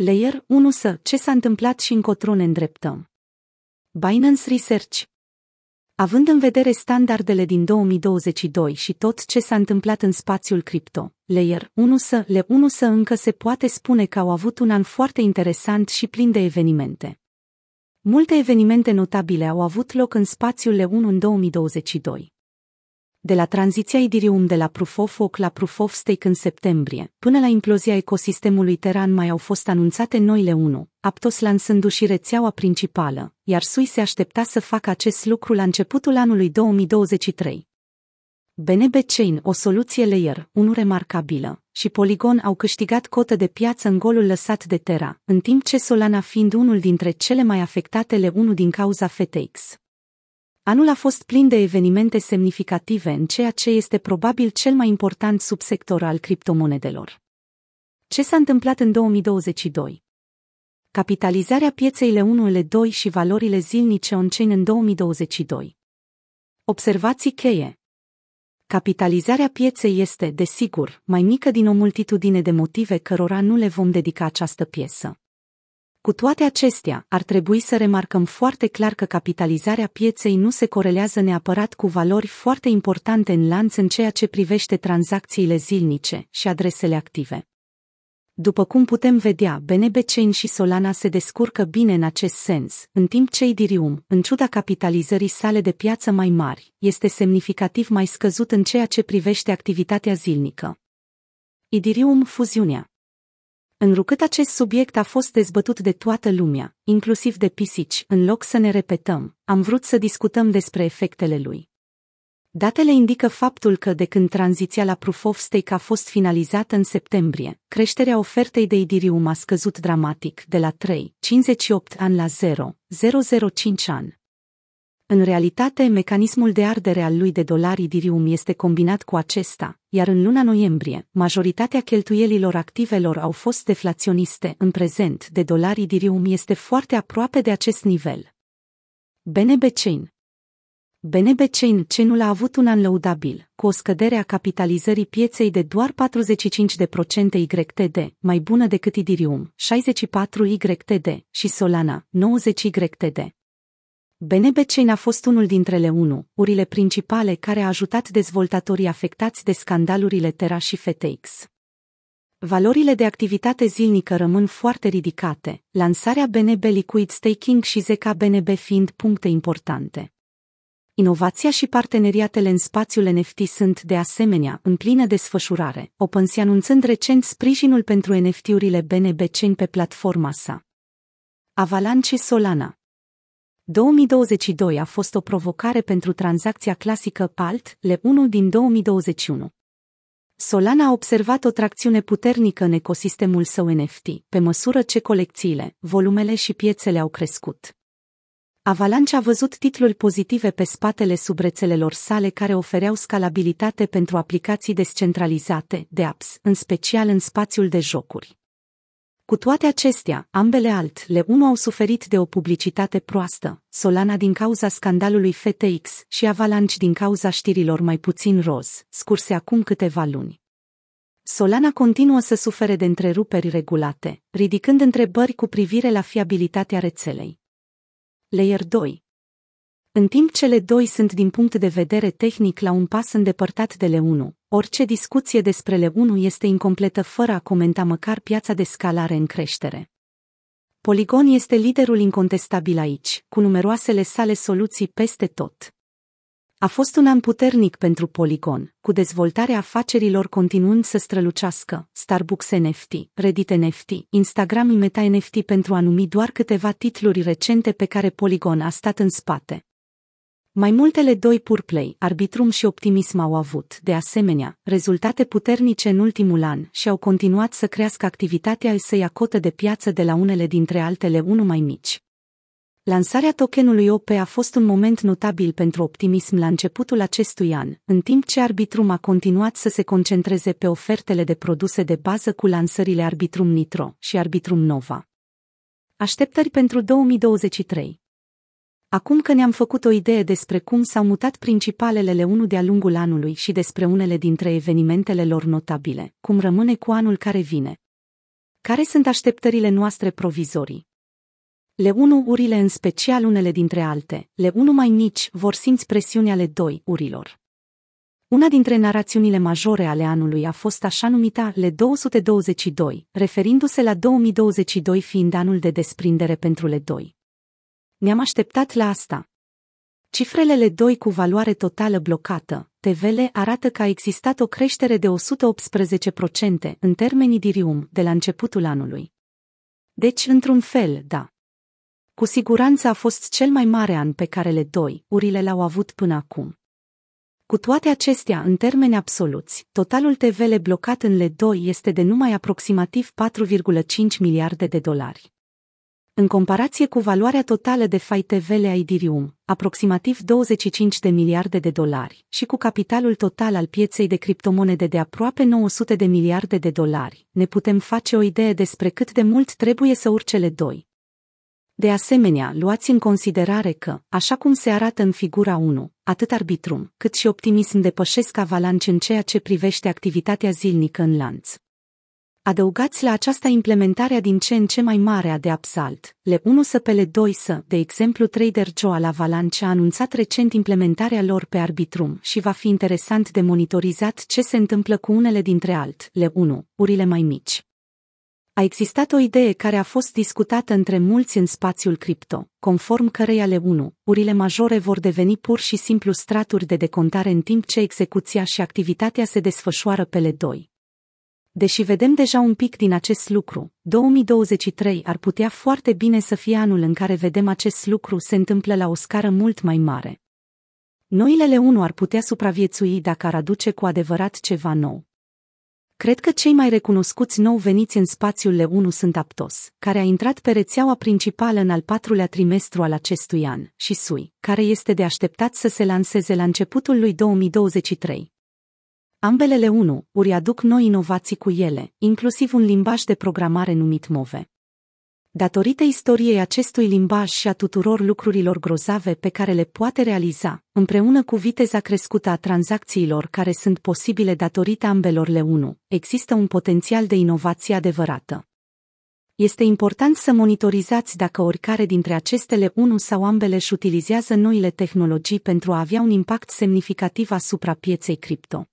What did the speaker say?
Layer 1 să, ce s-a întâmplat și încotro ne îndreptăm. Binance Research Având în vedere standardele din 2022 și tot ce s-a întâmplat în spațiul cripto, Layer 1 să, le 1 să încă se poate spune că au avut un an foarte interesant și plin de evenimente. Multe evenimente notabile au avut loc în spațiul Le1 în 2022 de la tranziția Ethereum de la Proof of Work la Proof of Stake în septembrie, până la implozia ecosistemului Terran mai au fost anunțate noile 1, Aptos lansându-și rețeaua principală, iar Sui se aștepta să facă acest lucru la începutul anului 2023. BNB Chain, o soluție layer, 1 remarcabilă, și Polygon au câștigat cotă de piață în golul lăsat de Terra, în timp ce Solana fiind unul dintre cele mai afectatele 1 din cauza FTX. Anul a fost plin de evenimente semnificative în ceea ce este probabil cel mai important subsector al criptomonedelor. Ce s-a întâmplat în 2022? Capitalizarea pieței le 1-2 și valorile zilnice on-chain în 2022. Observații cheie. Capitalizarea pieței este, desigur, mai mică din o multitudine de motive cărora nu le vom dedica această piesă. Cu toate acestea, ar trebui să remarcăm foarte clar că capitalizarea pieței nu se corelează neapărat cu valori foarte importante în lanț în ceea ce privește tranzacțiile zilnice și adresele active. După cum putem vedea, BNB Chain și Solana se descurcă bine în acest sens, în timp ce Ethereum, în ciuda capitalizării sale de piață mai mari, este semnificativ mai scăzut în ceea ce privește activitatea zilnică. Ethereum Fuziunea Înrucât acest subiect a fost dezbătut de toată lumea, inclusiv de pisici, în loc să ne repetăm, am vrut să discutăm despre efectele lui. Datele indică faptul că de când tranziția la Proof of Stake a fost finalizată în septembrie, creșterea ofertei de Ethereum a scăzut dramatic de la 3,58 ani la 0,005 ani. În realitate, mecanismul de ardere al lui de dolari Ethereum este combinat cu acesta, iar în luna noiembrie, majoritatea cheltuielilor activelor au fost deflaționiste. În prezent, de dolari Ethereum este foarte aproape de acest nivel. BNB Chain BNB Chain Chainul a avut un an lăudabil, cu o scădere a capitalizării pieței de doar 45% YTD, mai bună decât Ethereum, 64 YTD, și Solana, 90 YTD. BNB Chain a fost unul dintre le 1, urile principale care a ajutat dezvoltatorii afectați de scandalurile Terra și FTX. Valorile de activitate zilnică rămân foarte ridicate, lansarea BNB Liquid Staking și ZK BNB fiind puncte importante. Inovația și parteneriatele în spațiul NFT sunt, de asemenea, în plină desfășurare, OpenSea anunțând recent sprijinul pentru NFT-urile BNB Chain pe platforma sa. Avalanche Solana 2022 a fost o provocare pentru tranzacția clasică PALT, le 1 din 2021. Solana a observat o tracțiune puternică în ecosistemul său NFT, pe măsură ce colecțiile, volumele și piețele au crescut. Avalanche a văzut titluri pozitive pe spatele subrețelelor sale care ofereau scalabilitate pentru aplicații descentralizate, de apps, în special în spațiul de jocuri. Cu toate acestea, ambele alt le 1 au suferit de o publicitate proastă, Solana din cauza scandalului FTX și Avalanche din cauza știrilor mai puțin roz, scurse acum câteva luni. Solana continuă să sufere de întreruperi regulate, ridicând întrebări cu privire la fiabilitatea rețelei. Layer 2 În timp ce le doi sunt din punct de vedere tehnic la un pas îndepărtat de le 1, Orice discuție despre le 1 este incompletă fără a comenta măcar piața de scalare în creștere. Polygon este liderul incontestabil aici, cu numeroasele sale soluții peste tot. A fost un an puternic pentru Polygon, cu dezvoltarea afacerilor continuând să strălucească, Starbucks NFT, Reddit NFT, Instagram Meta NFT pentru a numi doar câteva titluri recente pe care Polygon a stat în spate. Mai multele doi purplay, Arbitrum și Optimism au avut, de asemenea, rezultate puternice în ultimul an și au continuat să crească activitatea să ia cotă de piață de la unele dintre altele unul mai mici. Lansarea tokenului OP a fost un moment notabil pentru optimism la începutul acestui an, în timp ce Arbitrum a continuat să se concentreze pe ofertele de produse de bază cu lansările Arbitrum Nitro și Arbitrum Nova. Așteptări pentru 2023 Acum că ne-am făcut o idee despre cum s-au mutat principalele leunu de-a lungul anului și despre unele dintre evenimentele lor notabile, cum rămâne cu anul care vine. Care sunt așteptările noastre provizorii? Le 1 urile în special unele dintre alte, le 1 mai mici vor simți presiunea le 2 urilor. Una dintre narațiunile majore ale anului a fost așa numita Le 222, referindu-se la 2022 fiind anul de desprindere pentru Le 2. Ne-am așteptat la asta. Cifrele Le 2 cu valoare totală blocată, TVL, arată că a existat o creștere de 118% în termenii dirium de la începutul anului. Deci, într-un fel, da. Cu siguranță a fost cel mai mare an pe care le doi urile l-au avut până acum. Cu toate acestea, în termeni absoluți, totalul TVL blocat în LED2 este de numai aproximativ 4,5 miliarde de dolari. În comparație cu valoarea totală de fai TVL a Idirium, aproximativ 25 de miliarde de dolari, și cu capitalul total al pieței de criptomonede de aproape 900 de miliarde de dolari, ne putem face o idee despre cât de mult trebuie să urcele doi. De asemenea, luați în considerare că, așa cum se arată în figura 1, atât arbitrum, cât și optimism depășesc avalanci în ceea ce privește activitatea zilnică în lanț. Adăugați la aceasta implementarea din ce în ce mai mare a de Upsalt, le 1 să pe le 2 să, de exemplu Trader Joe al Avalanche a anunțat recent implementarea lor pe Arbitrum și va fi interesant de monitorizat ce se întâmplă cu unele dintre alt, le 1, urile mai mici. A existat o idee care a fost discutată între mulți în spațiul cripto, conform căreia le 1, urile majore vor deveni pur și simplu straturi de decontare în timp ce execuția și activitatea se desfășoară pe le 2. Deși vedem deja un pic din acest lucru, 2023 ar putea foarte bine să fie anul în care vedem acest lucru se întâmplă la o scară mult mai mare. Noile le 1 ar putea supraviețui dacă ar aduce cu adevărat ceva nou. Cred că cei mai recunoscuți nou veniți în spațiul L1 sunt Aptos, care a intrat pe rețeaua principală în al patrulea trimestru al acestui an, și Sui, care este de așteptat să se lanseze la începutul lui 2023. Ambele L1 uri aduc noi inovații cu ele, inclusiv un limbaj de programare numit Move. Datorită istoriei acestui limbaj și a tuturor lucrurilor grozave pe care le poate realiza, împreună cu viteza crescută a tranzacțiilor care sunt posibile datorită ambelor le 1, există un potențial de inovație adevărată. Este important să monitorizați dacă oricare dintre acestele 1 sau ambele își utilizează noile tehnologii pentru a avea un impact semnificativ asupra pieței cripto.